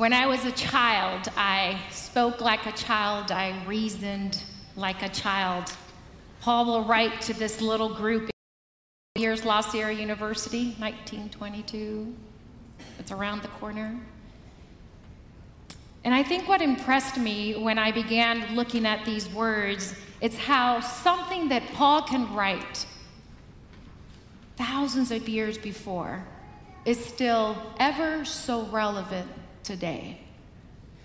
When I was a child, I spoke like a child, I reasoned like a child. Paul will write to this little group in years La Sierra University, 1922. It's around the corner. And I think what impressed me when I began looking at these words, it's how something that Paul can write thousands of years before is still ever so relevant today.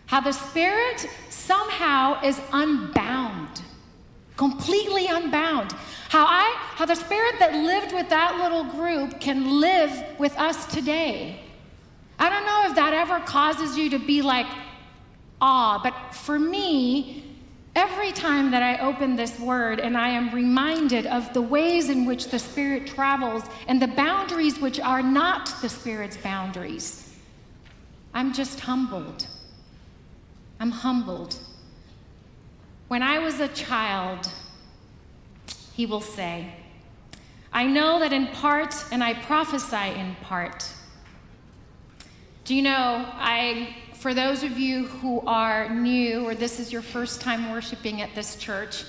How the Spirit somehow is unbound, completely unbound. How I how the Spirit that lived with that little group can live with us today. I don't know if that ever causes you to be like, awe, but for me, every time that I open this word and I am reminded of the ways in which the Spirit travels and the boundaries which are not the Spirit's boundaries, I'm just humbled. I'm humbled. When I was a child, he will say, I know that in part and I prophesy in part. Do you know, I, for those of you who are new or this is your first time worshiping at this church,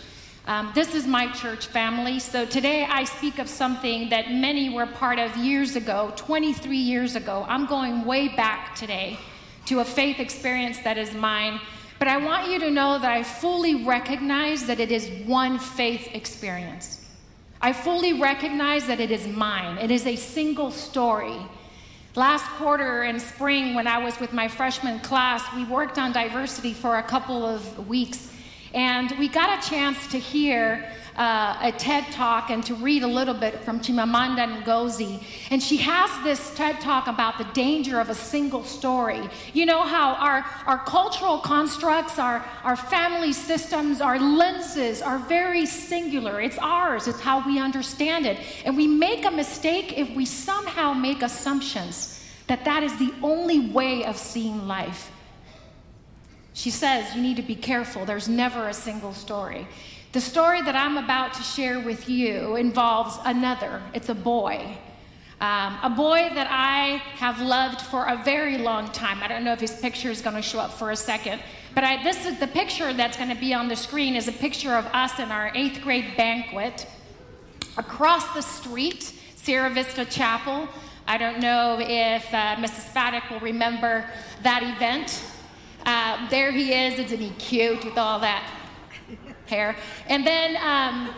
um, this is my church family. So today I speak of something that many were part of years ago, 23 years ago. I'm going way back today to a faith experience that is mine. But I want you to know that I fully recognize that it is one faith experience. I fully recognize that it is mine. It is a single story. Last quarter in spring, when I was with my freshman class, we worked on diversity for a couple of weeks. And we got a chance to hear uh, a TED talk and to read a little bit from Chimamanda Ngozi. And she has this TED talk about the danger of a single story. You know how our, our cultural constructs, our, our family systems, our lenses are very singular. It's ours, it's how we understand it. And we make a mistake if we somehow make assumptions that that is the only way of seeing life. She says you need to be careful. There's never a single story. The story that I'm about to share with you involves another. It's a boy. Um, a boy that I have loved for a very long time. I don't know if his picture is going to show up for a second, but I, this is the picture that's going to be on the screen is a picture of us in our eighth grade banquet across the street, Sierra Vista Chapel. I don't know if uh, Mrs. Paddock will remember that event. Uh, there he is, isn't he cute with all that hair. And then um,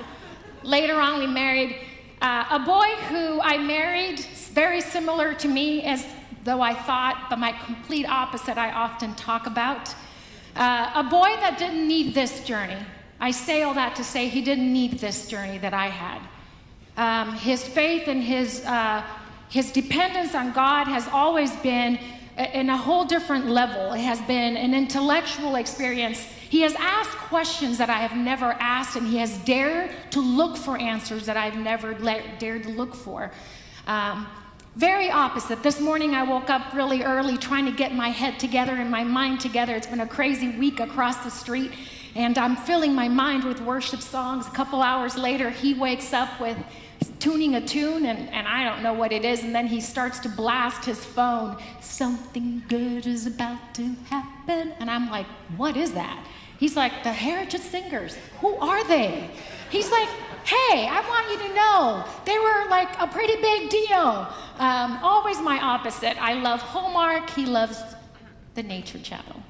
later on, we married uh, a boy who I married, very similar to me, as though I thought, but my complete opposite, I often talk about. Uh, a boy that didn't need this journey. I say all that to say he didn't need this journey that I had. Um, his faith and his, uh, his dependence on God has always been in a whole different level. It has been an intellectual experience he has asked questions that I have never asked, and he has dared to look for answers that I've never dared to look for. Um, very opposite. This morning I woke up really early trying to get my head together and my mind together. It's been a crazy week across the street, and I'm filling my mind with worship songs. A couple hours later, he wakes up with tuning a tune, and, and I don't know what it is, and then he starts to blast his phone. Something good is about to happen. And I'm like, what is that? He's like, the Heritage Singers, who are they? He's like, hey, I want you to know they were like a pretty big deal. Um, always my opposite. I love Hallmark. He loves the Nature Channel,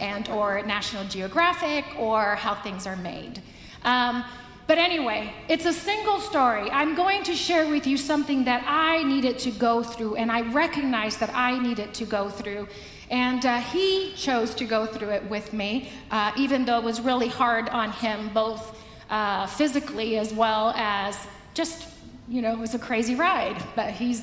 and or National Geographic, or How Things Are Made. Um, but anyway, it's a single story. I'm going to share with you something that I needed to go through, and I recognize that I needed to go through. And uh, he chose to go through it with me, uh, even though it was really hard on him, both uh, physically as well as just, you know, it was a crazy ride. But he's,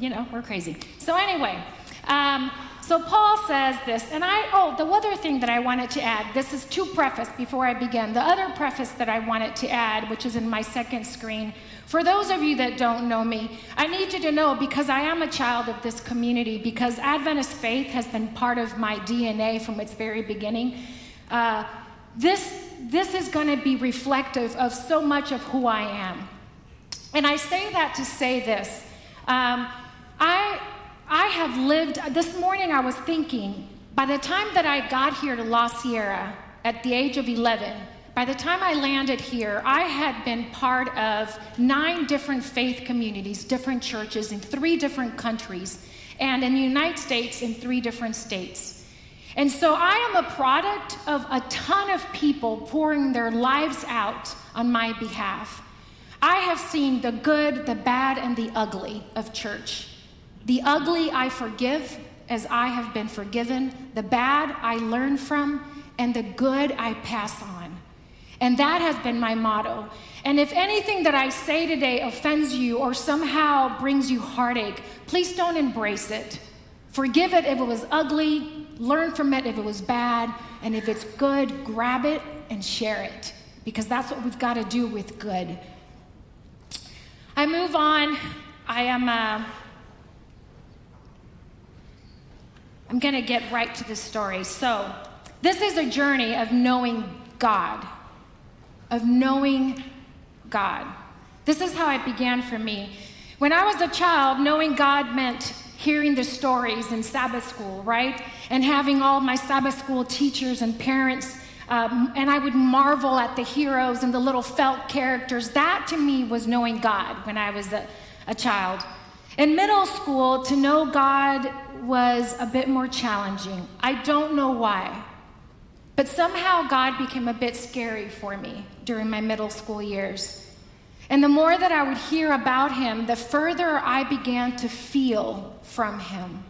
you know, we're crazy. So, anyway, um, so Paul says this, and I, oh, the other thing that I wanted to add, this is two preface before I begin. The other preface that I wanted to add, which is in my second screen, for those of you that don't know me, I need you to know because I am a child of this community, because Adventist faith has been part of my DNA from its very beginning. Uh, this, this is going to be reflective of so much of who I am. And I say that to say this. Um, I, I have lived, this morning I was thinking, By the time that I got here to La Sierra at the age of 11, by the time I landed here, I had been part of nine different faith communities, different churches in three different countries, and in the United States in three different states. And so I am a product of a ton of people pouring their lives out on my behalf. I have seen the good, the bad, and the ugly of church. The ugly I forgive as I have been forgiven, the bad I learn from, and the good I pass on. And that has been my motto. And if anything that I say today offends you or somehow brings you heartache, please don't embrace it. Forgive it if it was ugly, learn from it if it was bad, and if it's good, grab it and share it. Because that's what we've got to do with good. I move on. I am. Uh, I'm going to get right to the story. So, this is a journey of knowing God of knowing God. This is how it began for me. When I was a child, knowing God meant hearing the stories in Sabbath school, right? And having all my Sabbath school teachers and parents, um, and I would marvel at the heroes and the little felt characters. That to me was knowing God when I was a, a child. In middle school, to know God was a bit more challenging. I don't know why. But somehow God became a bit scary for me during my middle school years. And the more that I would hear about him, the further I began to feel from him.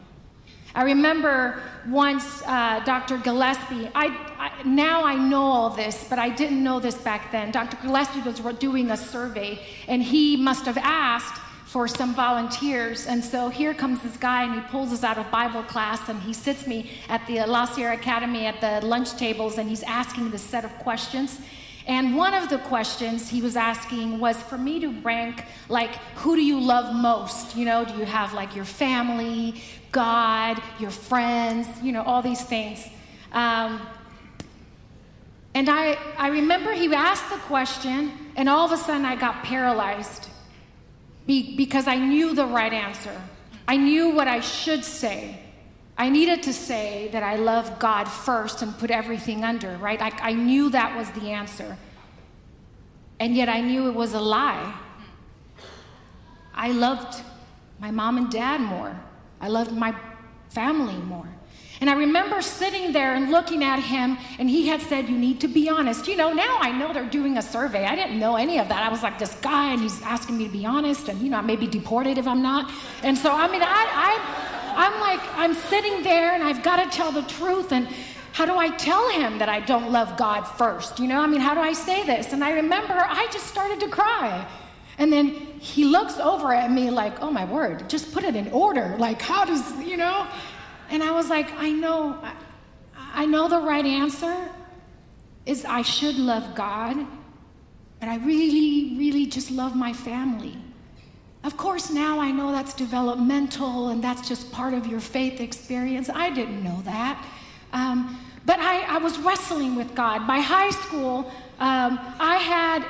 I remember once uh, Dr. Gillespie, I, I, now I know all this, but I didn't know this back then. Dr. Gillespie was doing a survey, and he must have asked for some volunteers. And so here comes this guy, and he pulls us out of Bible class, and he sits me at the La Sierra Academy at the lunch tables, and he's asking this set of questions. And one of the questions he was asking was for me to rank, like, who do you love most? You know, do you have like your family, God, your friends, you know, all these things. Um, and I, I remember he asked the question, and all of a sudden I got paralyzed be, because I knew the right answer. I knew what I should say. I needed to say that I love God first and put everything under, right? I, I knew that was the answer. And yet I knew it was a lie. I loved my mom and dad more. I loved my family more. And I remember sitting there and looking at him, and he had said, You need to be honest. You know, now I know they're doing a survey. I didn't know any of that. I was like, This guy, and he's asking me to be honest, and, you know, I may be deported if I'm not. And so, I mean, I, I, I'm like, I'm sitting there, and I've got to tell the truth. And how do I tell him that I don't love God first? You know, I mean, how do I say this? And I remember I just started to cry. And then he looks over at me like, oh my word, just put it in order. Like, how does, you know? And I was like, I know, I know the right answer is I should love God, but I really, really just love my family. Of course, now I know that's developmental and that's just part of your faith experience. I didn't know that. Um, but I, I, was wrestling with God. By high school, um, I had,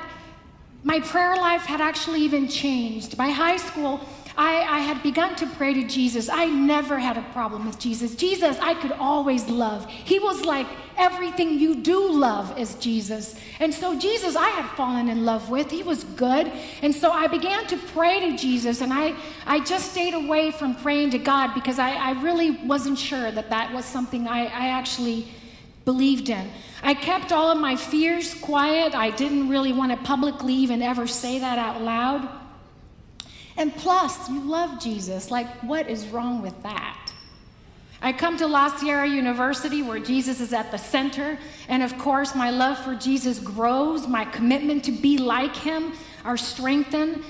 my prayer life had actually even changed. By high school, I, I had begun to pray to Jesus. I never had a problem with Jesus. Jesus, I could always love. He was like everything you do love is Jesus. And so, Jesus, I had fallen in love with. He was good. And so I began to pray to Jesus. And I, I just stayed away from praying to God because I, I really wasn't sure that that was something I, I actually believed in. I kept all of my fears quiet. I didn't really want to publicly even ever say that out loud. And plus, you love Jesus. Like, what is wrong with that? I come to La Sierra University where Jesus is at the center. And of course, my love for Jesus grows. My commitment to be like him are strengthened.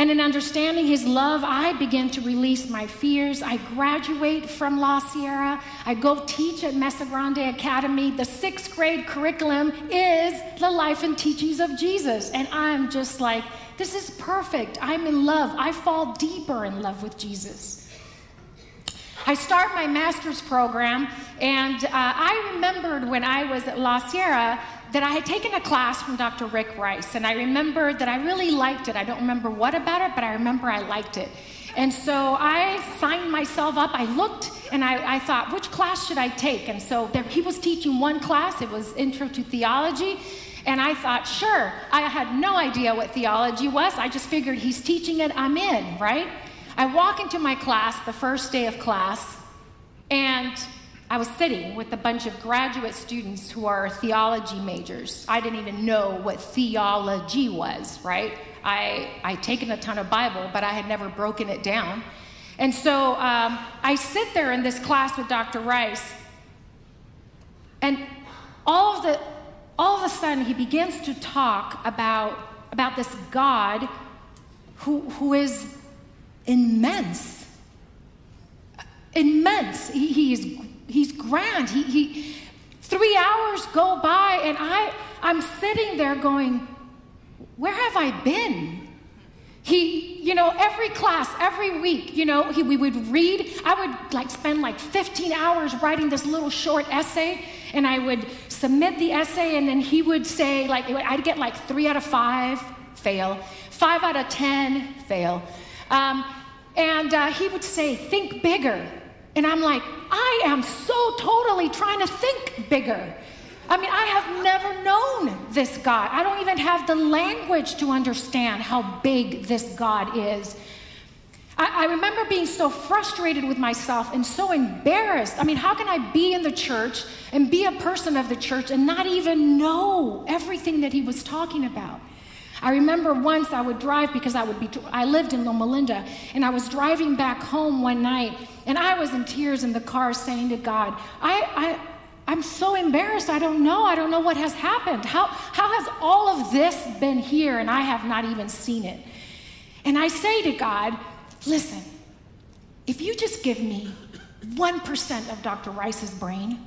And in understanding his love, I begin to release my fears. I graduate from La Sierra. I go teach at Mesa Grande Academy. The sixth grade curriculum is the life and teachings of Jesus. And I'm just like, this is perfect. I'm in love. I fall deeper in love with Jesus. I start my master's program, and uh, I remembered when I was at La Sierra that I had taken a class from Dr. Rick Rice, and I remember that I really liked it. I don't remember what about it, but I remember I liked it. And so I signed myself up. I looked and I, I thought, which class should I take? And so there, he was teaching one class, it was Intro to Theology. And I thought, sure, I had no idea what theology was. I just figured he's teaching it, I'm in, right? I walk into my class the first day of class, and I was sitting with a bunch of graduate students who are theology majors. I didn't even know what theology was, right? I, I'd taken a ton of Bible, but I had never broken it down. And so um, I sit there in this class with Dr. Rice, and all of the all of a sudden he begins to talk about, about this God who, who is immense. Immense. He, he is, he's grand. He, he, three hours go by, and I, I'm sitting there going, Where have I been? He, you know, every class, every week, you know, he, we would read. I would like spend like 15 hours writing this little short essay, and I would submit the essay, and then he would say, like, I'd get like three out of five, fail, five out of 10, fail. Um, and uh, he would say, think bigger. And I'm like, I am so totally trying to think bigger. I mean, I have never known this God. I don't even have the language to understand how big this God is. I, I, remember being so frustrated with myself and so embarrassed. I mean, how can I be in the church and be a person of the church and not even know everything that he was talking about? I remember once I would drive because I would be I lived in Loma Linda and I was driving back home one night and I was in tears in the car saying to God, I, I I'm so embarrassed. I don't know. I don't know what has happened. How, how has all of this been here and I have not even seen it? And I say to God, listen, if you just give me 1% of Dr. Rice's brain,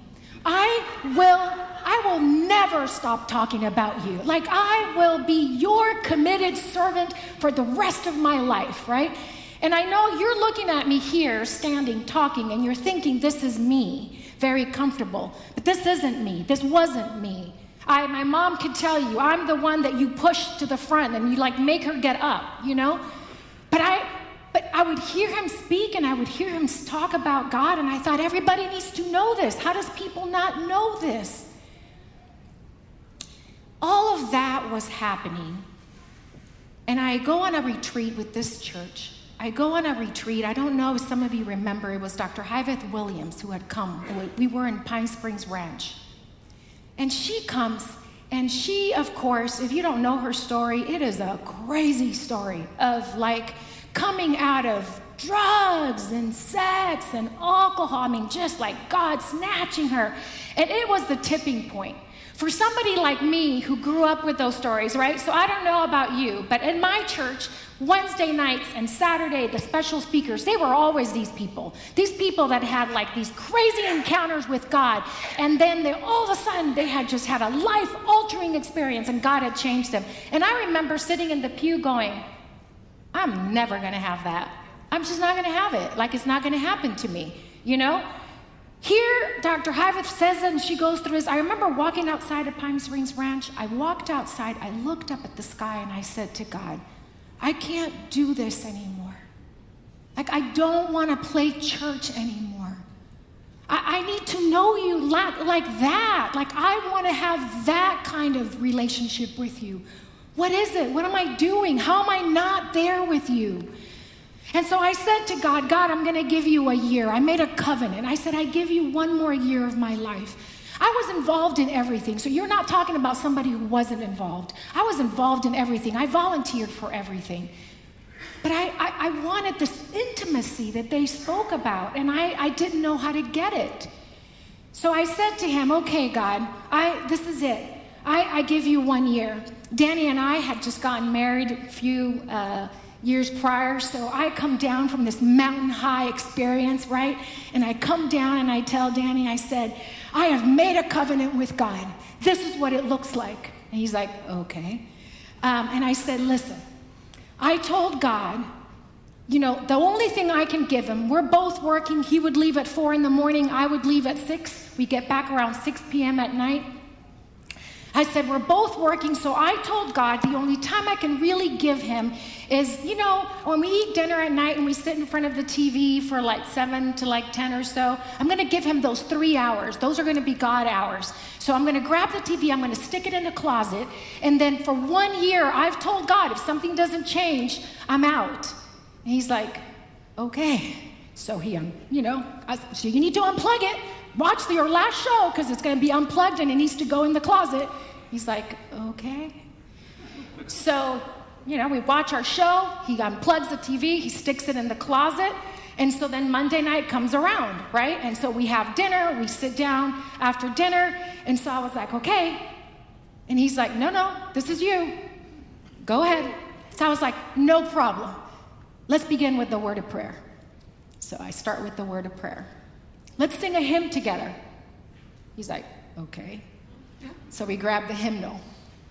I will I will never stop talking about you. Like I will be your committed servant for the rest of my life, right? And I know you're looking at me here standing talking and you're thinking this is me very comfortable. But this isn't me. This wasn't me. I, my mom could tell you, I'm the one that you push to the front and you like make her get up, you know? But I, I would hear him speak and I would hear him talk about God, and I thought everybody needs to know this. How does people not know this? All of that was happening. And I go on a retreat with this church. I go on a retreat. I don't know if some of you remember, it was Dr. Hyveth Williams who had come. We were in Pine Springs Ranch. And she comes, and she, of course, if you don't know her story, it is a crazy story of like coming out of drugs and sex and alcohol. I mean, just like God snatching her. And it was the tipping point. For somebody like me who grew up with those stories, right? So I don't know about you, but in my church, Wednesday nights and Saturday, the special speakers, they were always these people. These people that had like these crazy encounters with God. And then they all of a sudden they had just had a life altering experience and God had changed them. And I remember sitting in the pew going, I'm never going to have that. I'm just not going to have it. Like it's not going to happen to me, you know? Here, Dr. Hyveth says, and she goes through this. I remember walking outside of Pine Springs Ranch. I walked outside, I looked up at the sky, and I said to God, I can't do this anymore. Like, I don't want to play church anymore. I, I need to know you like, like that. Like, I want to have that kind of relationship with you. What is it? What am I doing? How am I not there with you? And so I said to God, God, I'm going to give you a year. I made a covenant. I said, I give you one more year of my life. I was involved in everything. So you're not talking about somebody who wasn't involved. I was involved in everything. I volunteered for everything. But I, I, I wanted this intimacy that they spoke about, and I, I didn't know how to get it. So I said to him, Okay, God, I, this is it. I, I give you one year. Danny and I had just gotten married a few uh, years prior. So I come down from this mountain high experience, right? And I come down and I tell Danny, I said, I have made a covenant with God. This is what it looks like. And he's like, okay. Um, and I said, listen, I told God, you know, the only thing I can give him, we're both working. He would leave at four in the morning, I would leave at six. We get back around 6 p.m. at night. I said, We're both working, so I told God the only time I can really give him is, you know, when we eat dinner at night and we sit in front of the TV for like seven to like 10 or so, I'm gonna give him those three hours. Those are gonna be God hours. So I'm gonna grab the TV, I'm gonna stick it in the closet, and then for one year, I've told God if something doesn't change, I'm out. And he's like, Okay. So he, um, you know, I, so you need to unplug it watch your last show because it's going to be unplugged and it needs to go in the closet. He's like, okay. So, you know, we watch our show. He unplugs the TV, he sticks it in the closet. And so then Monday night comes around, right? And so we have dinner, we sit down after dinner. And so I was like, okay. And he's like, no, no, this is you. Go ahead. So I was like, no problem. Let's begin with the word of prayer. So I start with the word of prayer. Let's sing a hymn together. He's like, okay. So we grab the hymnal.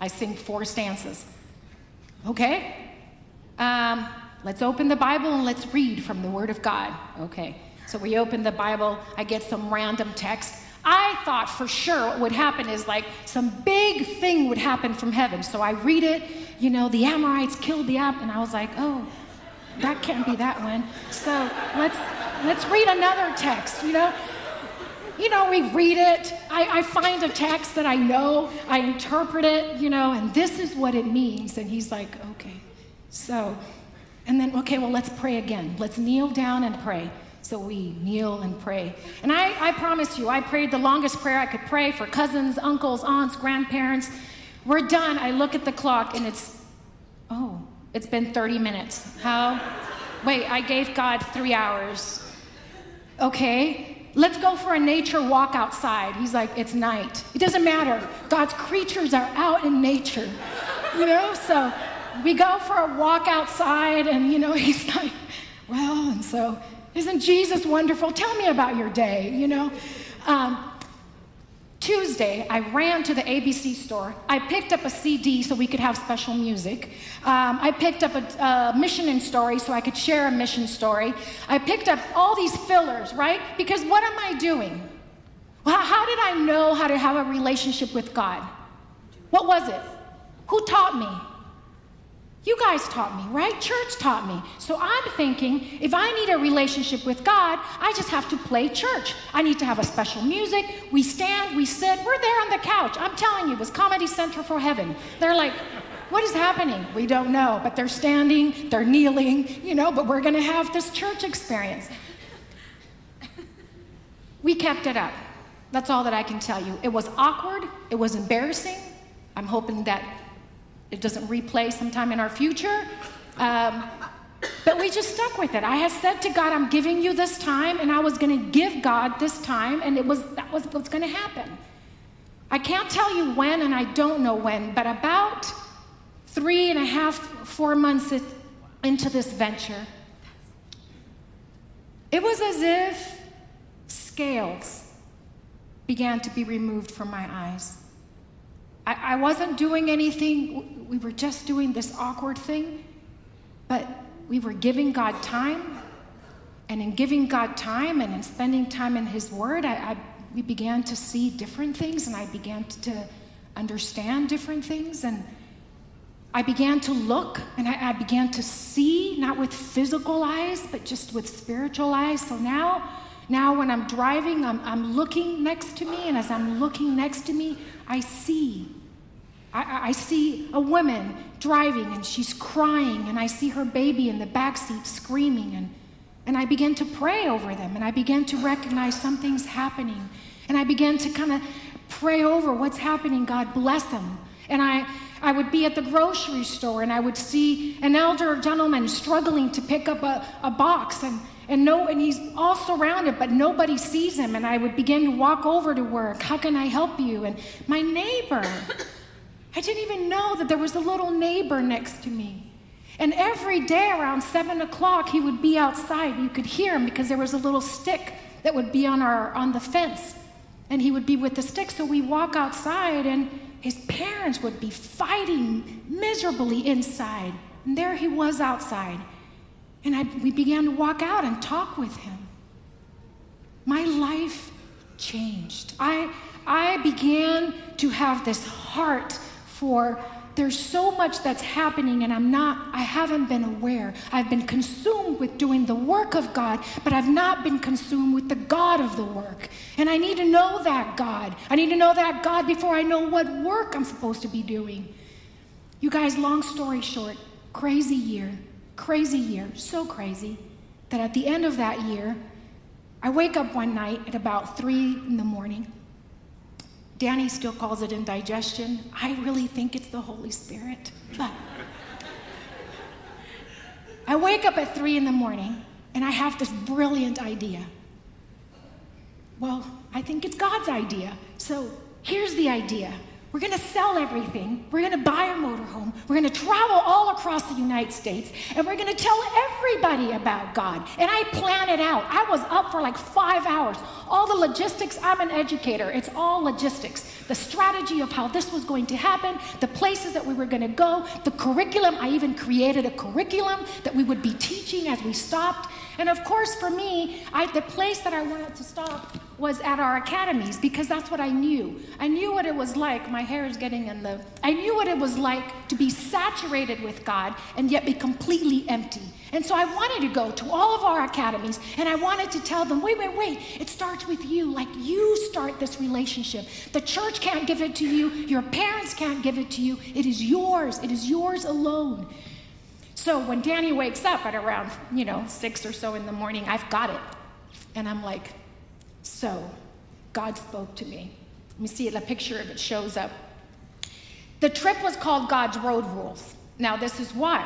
I sing four stanzas. Okay. Um, let's open the Bible and let's read from the Word of God. Okay. So we open the Bible. I get some random text. I thought for sure what would happen is like some big thing would happen from heaven. So I read it, you know, the Amorites killed the Ab, and I was like, oh, that can't be that one. So let's let's read another text, you know. You know, we read it. I, I find a text that I know, I interpret it, you know, and this is what it means. And he's like, okay. So, and then, okay, well, let's pray again. Let's kneel down and pray. So we kneel and pray. And I, I promise you, I prayed the longest prayer I could pray for cousins, uncles, aunts, grandparents. We're done. I look at the clock and it's, oh, it's been 30 minutes. How? Wait, I gave God three hours. Okay, let's go for a nature walk outside. He's like, it's night. It doesn't matter. God's creatures are out in nature, you know? So we go for a walk outside, and, you know, he's like, well, and so, isn't Jesus wonderful? Tell me about your day, you know? Um, Tuesday, I ran to the ABC store. I picked up a CD so we could have special music. Um, I picked up a, a mission and story so I could share a mission story. I picked up all these fillers, right? Because what am I doing? How did I know how to have a relationship with God? What was it? Who taught me? You guys taught me, right? Church taught me. So I'm thinking if I need a relationship with God, I just have to play church. I need to have a special music. We stand, we sit, we're there on the couch. I'm telling you, it was Comedy Central for Heaven. They're like, what is happening? We don't know, but they're standing, they're kneeling, you know, but we're going to have this church experience. We kept it up. That's all that I can tell you. It was awkward, it was embarrassing. I'm hoping that it doesn't replay sometime in our future. Um, but we just stuck with it. I had said to God, I'm giving you this time, and I was going to give God this time, and it was that was what's going to happen. I can't tell you when, and I don't know when, but about three and a half, four months into this venture, it was as if scales began to be removed from my eyes. I, I wasn't doing anything, we were just doing this awkward thing, but we were giving God time. And in giving God time and in spending time in His Word, I, I we began to see different things and I began to understand different things. And I began to look and I, I, began to see, not with physical eyes, but just with spiritual eyes. So now, now when I'm driving, I'm, I'm looking next to me, and as I'm looking next to me, I see. I, I see a woman driving and she's crying, and I see her baby in the back seat screaming, and, and I begin to pray over them, and I begin to recognize something's happening. And I begin to kind of pray over what's happening. God bless them. And I, I would be at the grocery store and I would see an elder gentleman struggling to pick up a, a box and, and no and he's all surrounded but nobody sees him and I would begin to walk over to work. How can I help you? And my neighbor, I didn't even know that there was a little neighbor next to me. And every day around seven o'clock, he would be outside. You could hear him because there was a little stick that would be on our on the fence, and he would be with the stick. So we walk outside, and his parents would be fighting miserably inside. And there he was outside. And I, we began to walk out and talk with him. My life changed. I, I began to have this heart for there's so much that's happening and I'm not, I haven't been aware. I've been consumed with doing the work of God, but I've not been consumed with the God of the work. And I need to know that God. I need to know that God before I know what work I'm supposed to be doing. You guys, long story short, crazy year, crazy year, so crazy that at the end of that year, I wake up one night at about three in the morning Danny still calls it indigestion. I really think it's the Holy Spirit. But I wake up at three in the morning and I have this brilliant idea. Well, I think it's God's idea. So here's the idea we're going to sell everything. We're going to buy a motorhome. We're going to travel all across the United States. And we're going to tell everybody about God. And I plan it out. I was up for like five hours. All the logistics, I'm an educator. It's all logistics. The strategy of how this was going to happen, the places that we were going to go, the curriculum. I even created a curriculum that we would be teaching as we stopped. And of course, for me, I, the place that I wanted to stop was at our academies because that's what I knew. I knew what it was like. My hair is getting in the. I knew what it was like to be saturated with God and yet be completely empty. And so I wanted to go to all of our academies and I wanted to tell them wait, wait, wait, it starts with you. Like you start this relationship. The church can't give it to you, your parents can't give it to you. It is yours, it is yours alone. So when Danny wakes up at around, you know, six or so in the morning, I've got it. And I'm like, so God spoke to me. Let me see a picture of it shows up. The trip was called God's Road Rules. Now, this is why.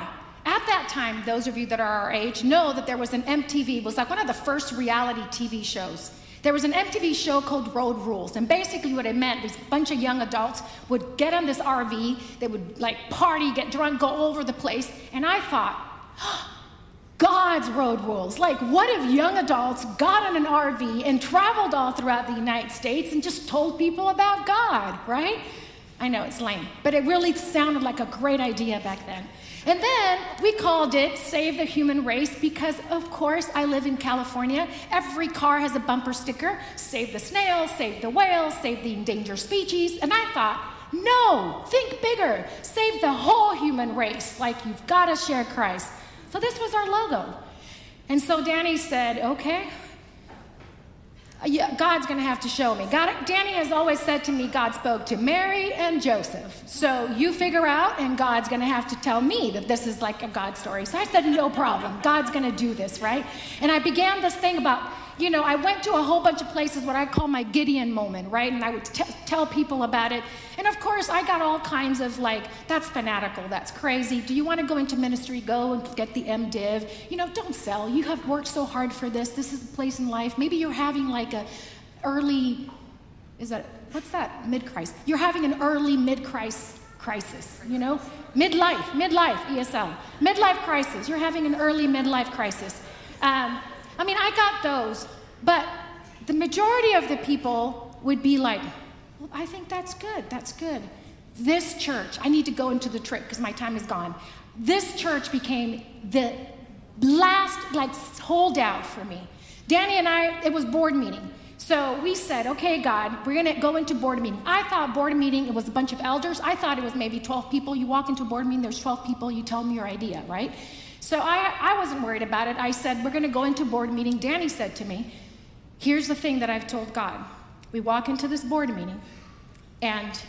At that time, those of you that are our age know that there was an MTV, was like one of the first reality TV shows. There was an MTV show called Road Rules, and basically what it meant was a bunch of young adults would get on this RV, they would like party, get drunk, go all over the place, and I thought, God's road rules. Like, what if young adults got on an RV and traveled all throughout the United States and just told people about God, right? I know it's lame, but it really sounded like a great idea back then. And then we called it Save the Human Race because, of course, I live in California. Every car has a bumper sticker Save the snails, save the whales, save the endangered species. And I thought, no, think bigger. Save the whole human race. Like, you've got to share Christ. So this was our logo. And so Danny said, okay, God's going to have to show me. God, Danny has always said to me, God spoke to Mary and Joseph. So you figure out, and God's going to have to tell me that this is like a God story. So I said, no problem. God's going to do this, right? And I began this thing about you know, I went to a whole bunch of places, what I call my Gideon moment, right? And I would t- tell people about it. And of course, I got all kinds of like, that's fanatical, that's crazy. Do you want to go into ministry? Go and get the MDiv. You know, don't sell. You have worked so hard for this. This is the place in life. Maybe you're having like a early, is that, what's that? Mid crisis. You're having an early mid crisis crisis, you know? Midlife, midlife, ESL. Midlife crisis. You're having an early midlife crisis. Um, I mean, I got those, but the majority of the people would be like, well, I think that's good, that's good. This church, I need to go into the trip because my time is gone. This church became the last, like, holdout for me. Danny and I, it was board meeting. So we said, okay, God, we're going to go into board meeting. I thought board meeting, it was a bunch of elders. I thought it was maybe 12 people. You walk into board meeting, there's 12 people, you tell them your idea, right? So I, I wasn't worried about it. I said, We're going to go into board meeting. Danny said to me, Here's the thing that I've told God. We walk into this board meeting, and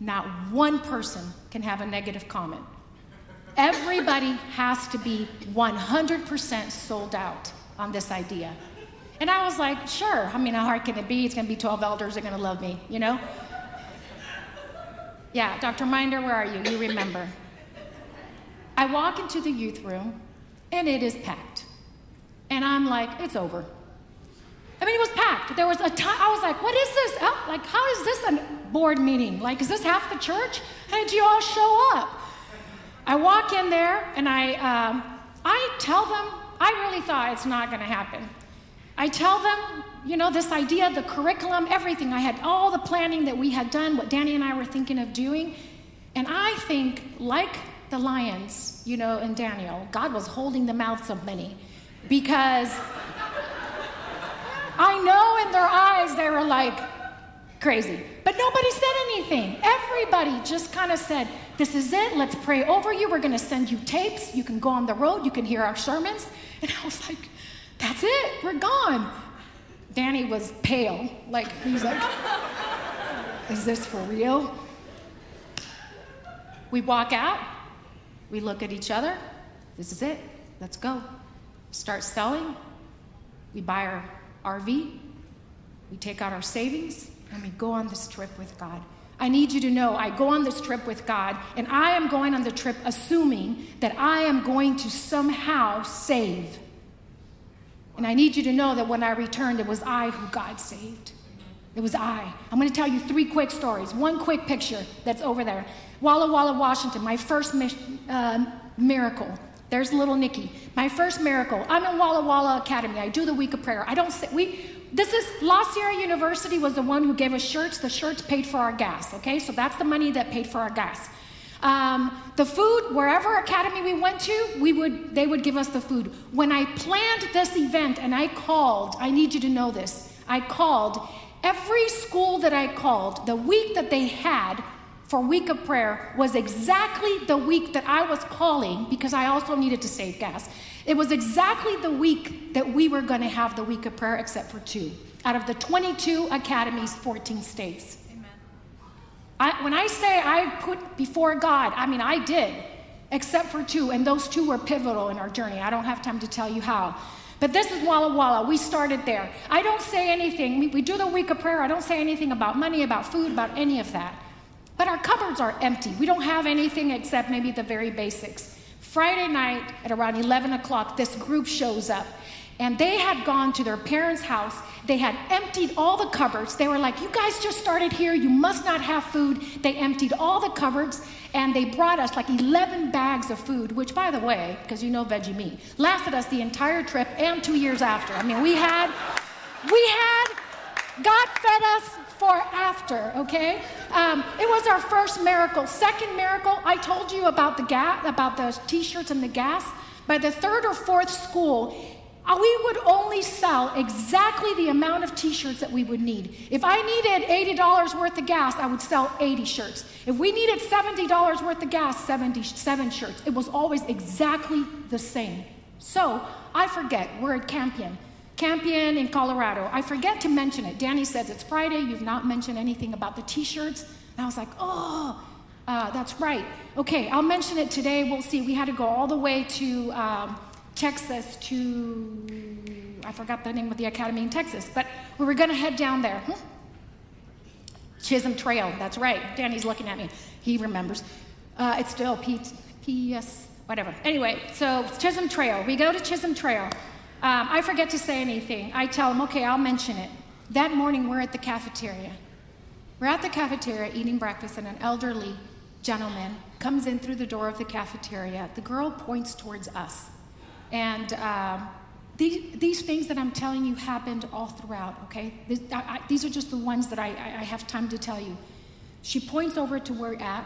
not one person can have a negative comment. Everybody has to be 100% sold out on this idea. And I was like, sure. I mean, how hard can it be? It's going to be 12 elders They're going to love me, you know? Yeah, Dr. Minder, where are you? You remember. I walk into the youth room and it is packed. And I'm like, it's over. I mean, it was packed. There was a time, I was like, what is this? Oh, like, how is this a board meeting? Like, is this half the church? How did you all show up? I walk in there and I, um, I tell them, I really thought it's not going to happen. I tell them, you know, this idea, the curriculum, everything. I had all the planning that we had done, what Danny and I were thinking of doing. And I think, like the lions, you know, in Daniel, God was holding the mouths of many because I know in their eyes they were like, crazy. But nobody said anything. Everybody just kind of said, This is it. Let's pray over you. We're going to send you tapes. You can go on the road. You can hear our sermons. And I was like, That's it. We're gone. Danny was pale. Like, he's like, Is this for real? We walk out. We look at each other. This is it. Let's go. Start selling. We buy our RV. We take out our savings and we go on this trip with God. I need you to know I go on this trip with God, and I am going on the trip assuming that I am going to somehow save. And I need you to know that when I returned, it was I who God saved. It was I. I'm going to tell you three quick stories. One quick picture that's over there. Walla Walla, Washington, my first uh, miracle. There's little Nikki. My first miracle. I'm in Walla Walla Academy. I do the week of prayer. I don't say, we, this is, La Sierra University was the one who gave us shirts. The shirts paid for our gas, okay? So that's the money that paid for our gas. Um, the food, wherever academy we went to, we would, they would give us the food. When I planned this event and I called, I need you to know this, I called every school that I called, the week that they had for week of prayer was exactly the week that I was calling because I also needed to save gas. It was exactly the week that we were going to have the week of prayer, except for two. Out of the 22 academies, 14 states. Amen. I, when I say I put before God, I mean, I did, except for two, and those two were pivotal in our journey. I don't have time to tell you how. But this is Walla Walla. We started there. I don't say anything. We, we do the week of prayer. I don't say anything about money, about food, about any of that. But our cupboards are empty. We don't have anything except maybe the very basics. Friday night at around 11 o'clock, this group shows up. And they had gone to their parents' house. They had emptied all the cupboards. They were like, You guys just started here. You must not have food. They emptied all the cupboards and they brought us like 11 bags of food, which, by the way, because you know veggie meat, lasted us the entire trip and two years after. I mean, we had, we had, God fed us for after, okay? Um, it was our first miracle. Second miracle, I told you about the gas, about the t-shirts and the gas. By the third or fourth school, we would only sell exactly the amount of t shirts that we would need. If I needed $80 worth of gas, I would sell 80 shirts. If we needed $70 worth of gas, 77 shirts. It was always exactly the same. So I forget, we're at Campion. Campion in Colorado. I forget to mention it. Danny says it's Friday. You've not mentioned anything about the t shirts. And I was like, oh, uh, that's right. Okay, I'll mention it today. We'll see. We had to go all the way to um, Texas to, I forgot the name of the academy in Texas, but we were going to head down there. Hmm? Chisholm Trail, that's right. Danny's looking at me. He remembers. Uh, it's still P- P.S. whatever. Anyway, so Chisholm Trail. We go to Chisholm Trail. Um, I forget to say anything. I tell them, okay, I'll mention it. That morning, we're at the cafeteria. We're at the cafeteria eating breakfast, and an elderly gentleman comes in through the door of the cafeteria. The girl points towards us. And um, these, these things that I'm telling you happened all throughout, okay? This, I, I, these are just the ones that I, I, have time to tell you. She points over to where we're at.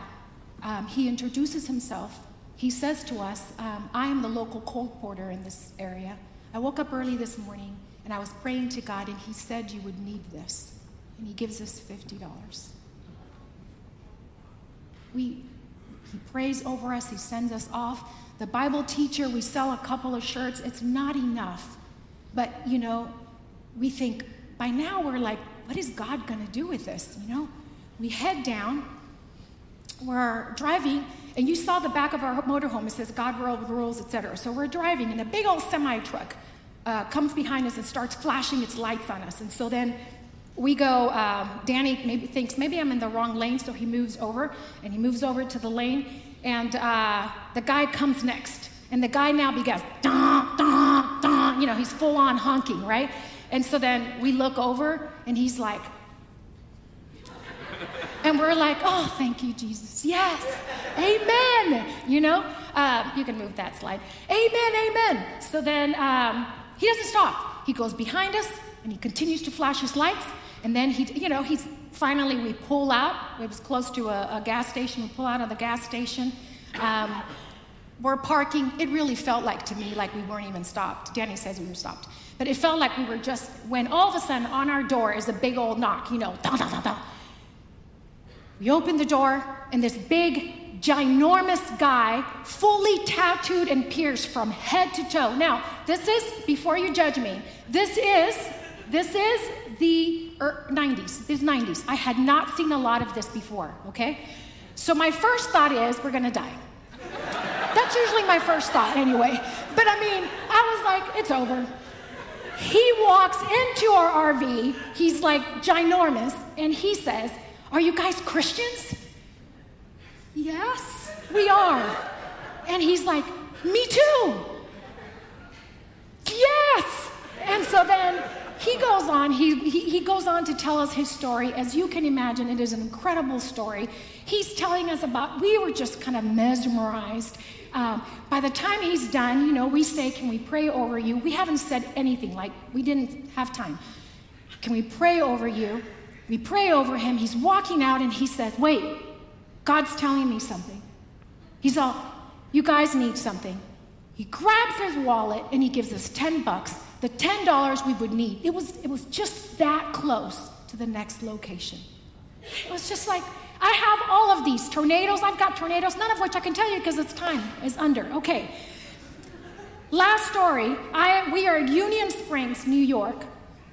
Um, he introduces himself. He says to us, um, I am the local colporteur in this area. I woke up early this morning and I was praying to God, and He said you would need this. And He gives us $50. We, he prays over us, He sends us off. The Bible teacher, we sell a couple of shirts. It's not enough. But, you know, we think, by now we're like, what is God going to do with this? You know, we head down, we're driving, and you saw the back of our motorhome. It says God world rules, etc. So we're driving, and a big old semi truck uh, comes behind us and starts flashing its lights on us. And so then we go. Um, Danny maybe thinks maybe I'm in the wrong lane, so he moves over, and he moves over to the lane, and uh, the guy comes next, and the guy now begins, dun, dun, dun, you know, he's full on honking, right? And so then we look over, and he's like. And we're like, oh, thank you, Jesus. Yes. Amen. You know, uh, you can move that slide. Amen, amen. So then um, he doesn't stop. He goes behind us and he continues to flash his lights. And then he, you know, he's finally, we pull out. It was close to a, a gas station. We pull out of the gas station. Um, we're parking. It really felt like to me like we weren't even stopped. Danny says we were stopped. but it felt like we were just, when all of a sudden on our door is a big old knock, you know, da da da da. We open the door, and this big, ginormous guy, fully tattooed and pierced from head to toe. Now, this is, before you judge me, this is, this is the er, 90s, this 90s. I had not seen a lot of this before, okay? So my first thought is, we're gonna die. That's usually my first thought anyway. But I mean, I was like, it's over. He walks into our RV, he's like ginormous, and he says, Are you guys Christians? Yes, we are. And he's like, Me too. Yes. And so then he goes on, he, he, he, goes on to tell us his story. As you can imagine, it is an incredible story. He's telling us about, we were just kind of mesmerized. Um, by the time he's done, you know, we say, Can we pray over you? We haven't said anything, like, we didn't have time. Can we pray over you? We pray over him. He's walking out and he says, Wait, God's telling me something. He's all, You guys need something. He grabs his wallet and he gives us 10 bucks the $10 we would need. It was, it was just that close to the next location. It was just like, I have all of these tornadoes. I've got tornadoes, none of which I can tell you because it's time is under. Okay. Last story. I, we are at Union Springs, New York.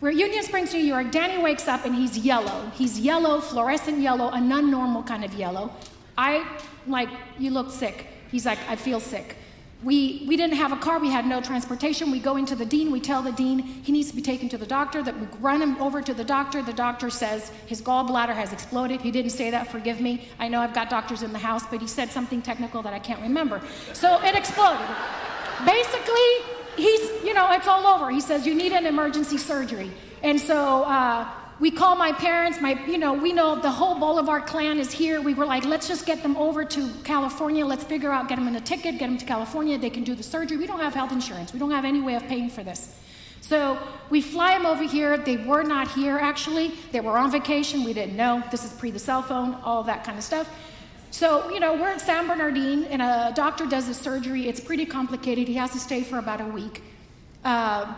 We're at Union Springs, New York. Danny wakes up and he's yellow. He's yellow, fluorescent yellow, a non normal kind of yellow. I, like, you look sick. He's like, I feel sick. We, we didn't have a car, we had no transportation. We go into the dean, we tell the dean he needs to be taken to the doctor, that we run him over to the doctor. The doctor says his gallbladder has exploded. He didn't say that, forgive me. I know I've got doctors in the house, but he said something technical that I can't remember. So it exploded. Basically, he's, you know, it's all over. He says, You need an emergency surgery. And so uh, we call my parents, my, you know, we know the whole Bolivar clan is here. We were like, let's just get them over to California. Let's figure out, get them in a ticket, get them to California. They can do the surgery. We don't have health insurance. We don't have any way of paying for this. So we fly them over here. They were not here, actually. They were on vacation. We didn't know. This is pre the cell phone, all that kind of stuff. So, you know, we're at San Bernardino, and a doctor does the surgery. It's pretty complicated. He has to stay for about a week. Uh,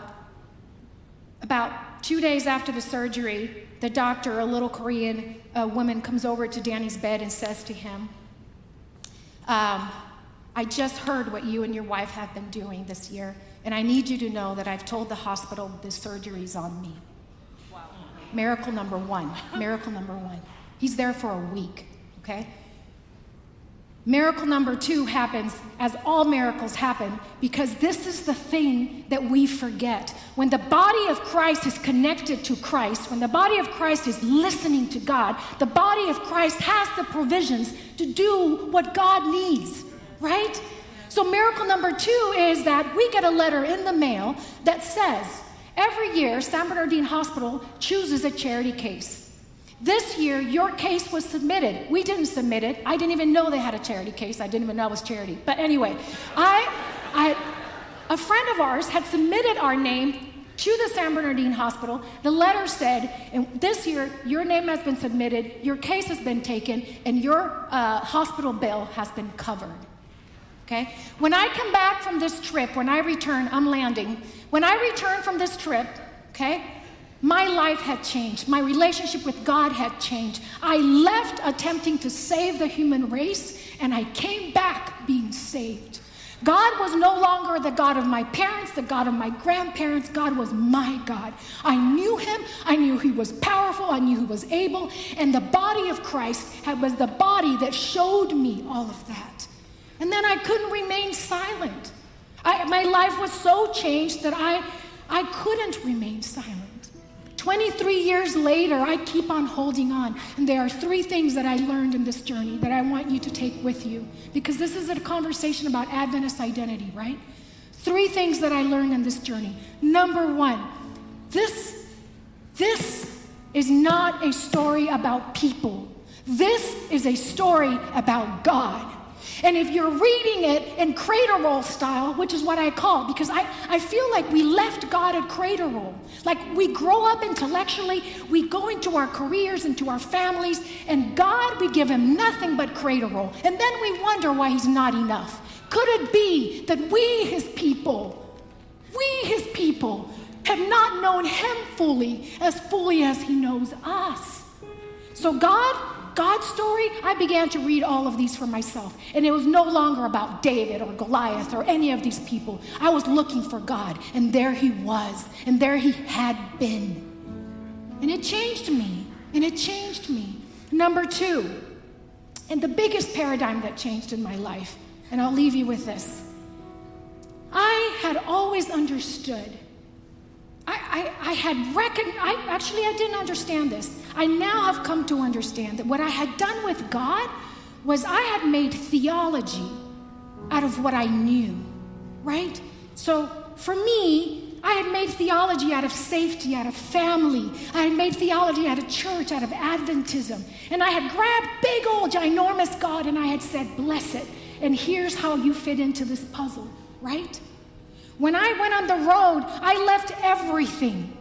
about two days after the surgery, the doctor, a little Korean uh, woman, comes over to Danny's bed and says to him, um, I just heard what you and your wife have been doing this year, and I need you to know that I've told the hospital this surgery's on me. Wow. Miracle number one. Miracle number one. He's there for a week, okay? Miracle number two happens as all miracles happen because this is the thing that we forget. When the body of Christ is connected to Christ, when the body of Christ is listening to God, the body of Christ has the provisions to do what God needs, right? So, miracle number two is that we get a letter in the mail that says every year San Bernardino Hospital chooses a charity case. This year, your case was submitted. We didn't submit it. I didn't even know they had a charity case. I didn't even know it was charity. But anyway, I, I, a friend of ours had submitted our name to the San Bernardino Hospital. The letter said, this year, your name has been submitted, your case has been taken, and your uh, hospital bill has been covered. Okay? When I come back from this trip, when I return, I'm landing. When I return from this trip, okay, my life had changed. My relationship with God had changed. I left attempting to save the human race and I came back being saved. God was no longer the God of my parents, the God of my grandparents. God was my God. I knew him. I knew he was powerful. I knew he was able. And the body of Christ was the body that showed me all of that. And then I couldn't remain silent. I, my life was so changed that I, I couldn't remain silent. 23 years later, I keep on holding on. And there are three things that I learned in this journey that I want you to take with you because this is a conversation about Adventist identity, right? Three things that I learned in this journey. Number one, this, this is not a story about people. This is a story about God. And if you're reading it in cradle roll style, which is what I call, because I, I feel like we left God at cradle roll. Like we grow up intellectually, we go into our careers, into our families, and God, we give him nothing but cradle roll. And then we wonder why he's not enough. Could it be that we, his people, we, his people, have not known Him fully, as fully as He knows us. So, God, God's story, I began to read all of these for myself. And it was no longer about David or Goliath or any of these people. I was looking for God, and there He was, and there He had been. And it changed me, and it changed me. Number two, and the biggest paradigm that changed in my life, and I'll leave you with this. I had always understood I, I, I had recognized, I, actually, I didn't understand this. I now have come to understand that what I had done with God was I had made theology out of what I knew, right? So for me, I had made theology out of safety, out of family. I had made theology out of church, out of Adventism. And I had grabbed big old ginormous God and I had said, bless it. And here's how you fit into this puzzle, right? When I went on the road, I left everything.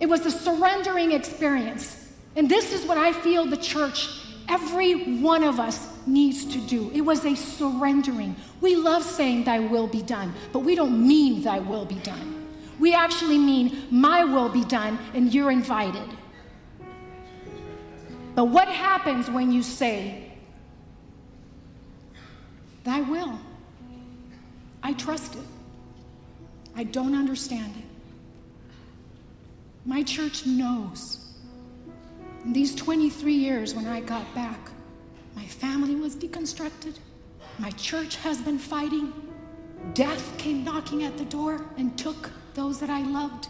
It was a surrendering experience. And this is what I feel the church, every one of us, needs to do. It was a surrendering. We love saying, Thy will be done, but we don't mean Thy will be done. We actually mean, My will be done, and you're invited. But what happens when you say, Thy will? I trust it. I don't understand it. My church knows. In these 23 years when I got back, my family was deconstructed. My church has been fighting. Death came knocking at the door and took those that I loved.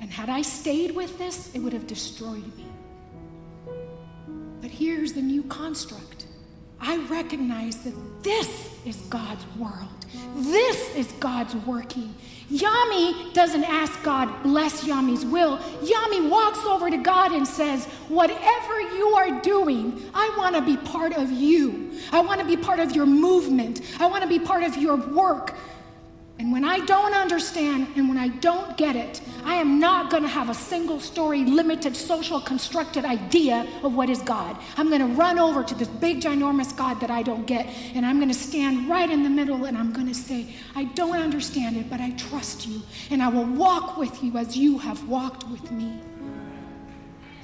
And had I stayed with this, it would have destroyed me. But here's the new construct I recognize that this is God's world. This is God's working. Yami doesn't ask God, bless Yami's will. Yami walks over to God and says, Whatever you are doing, I want to be part of you. I want to be part of your movement. I want to be part of your work. And when I don't understand and when I don't get it, I am not going to have a single story, limited, social constructed idea of what is God. I'm going to run over to this big, ginormous God that I don't get, and I'm going to stand right in the middle and I'm going to say, I don't understand it, but I trust you, and I will walk with you as you have walked with me.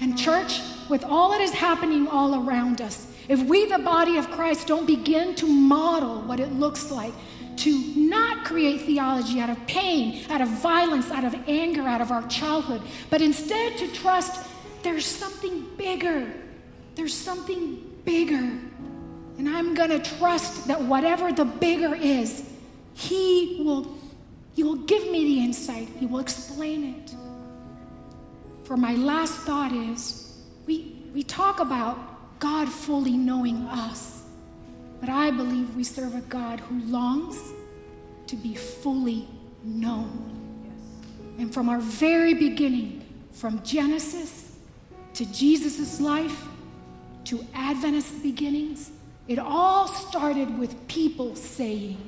And, church, with all that is happening all around us, if we, the body of Christ, don't begin to model what it looks like to not create theology out of pain, out of violence, out of anger, out of our childhood, but instead to trust there's something bigger. There's something bigger. And I'm going to trust that whatever the bigger is, He will, he will give me the insight, He will explain it. For my last thought is we, we talk about God fully knowing us. But I believe we serve a God who longs to be fully known. And from our very beginning, from Genesis to Jesus' life to Adventist beginnings, it all started with people saying,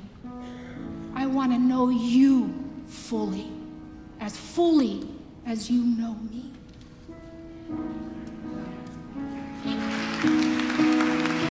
I want to know you fully, as fully as you know me.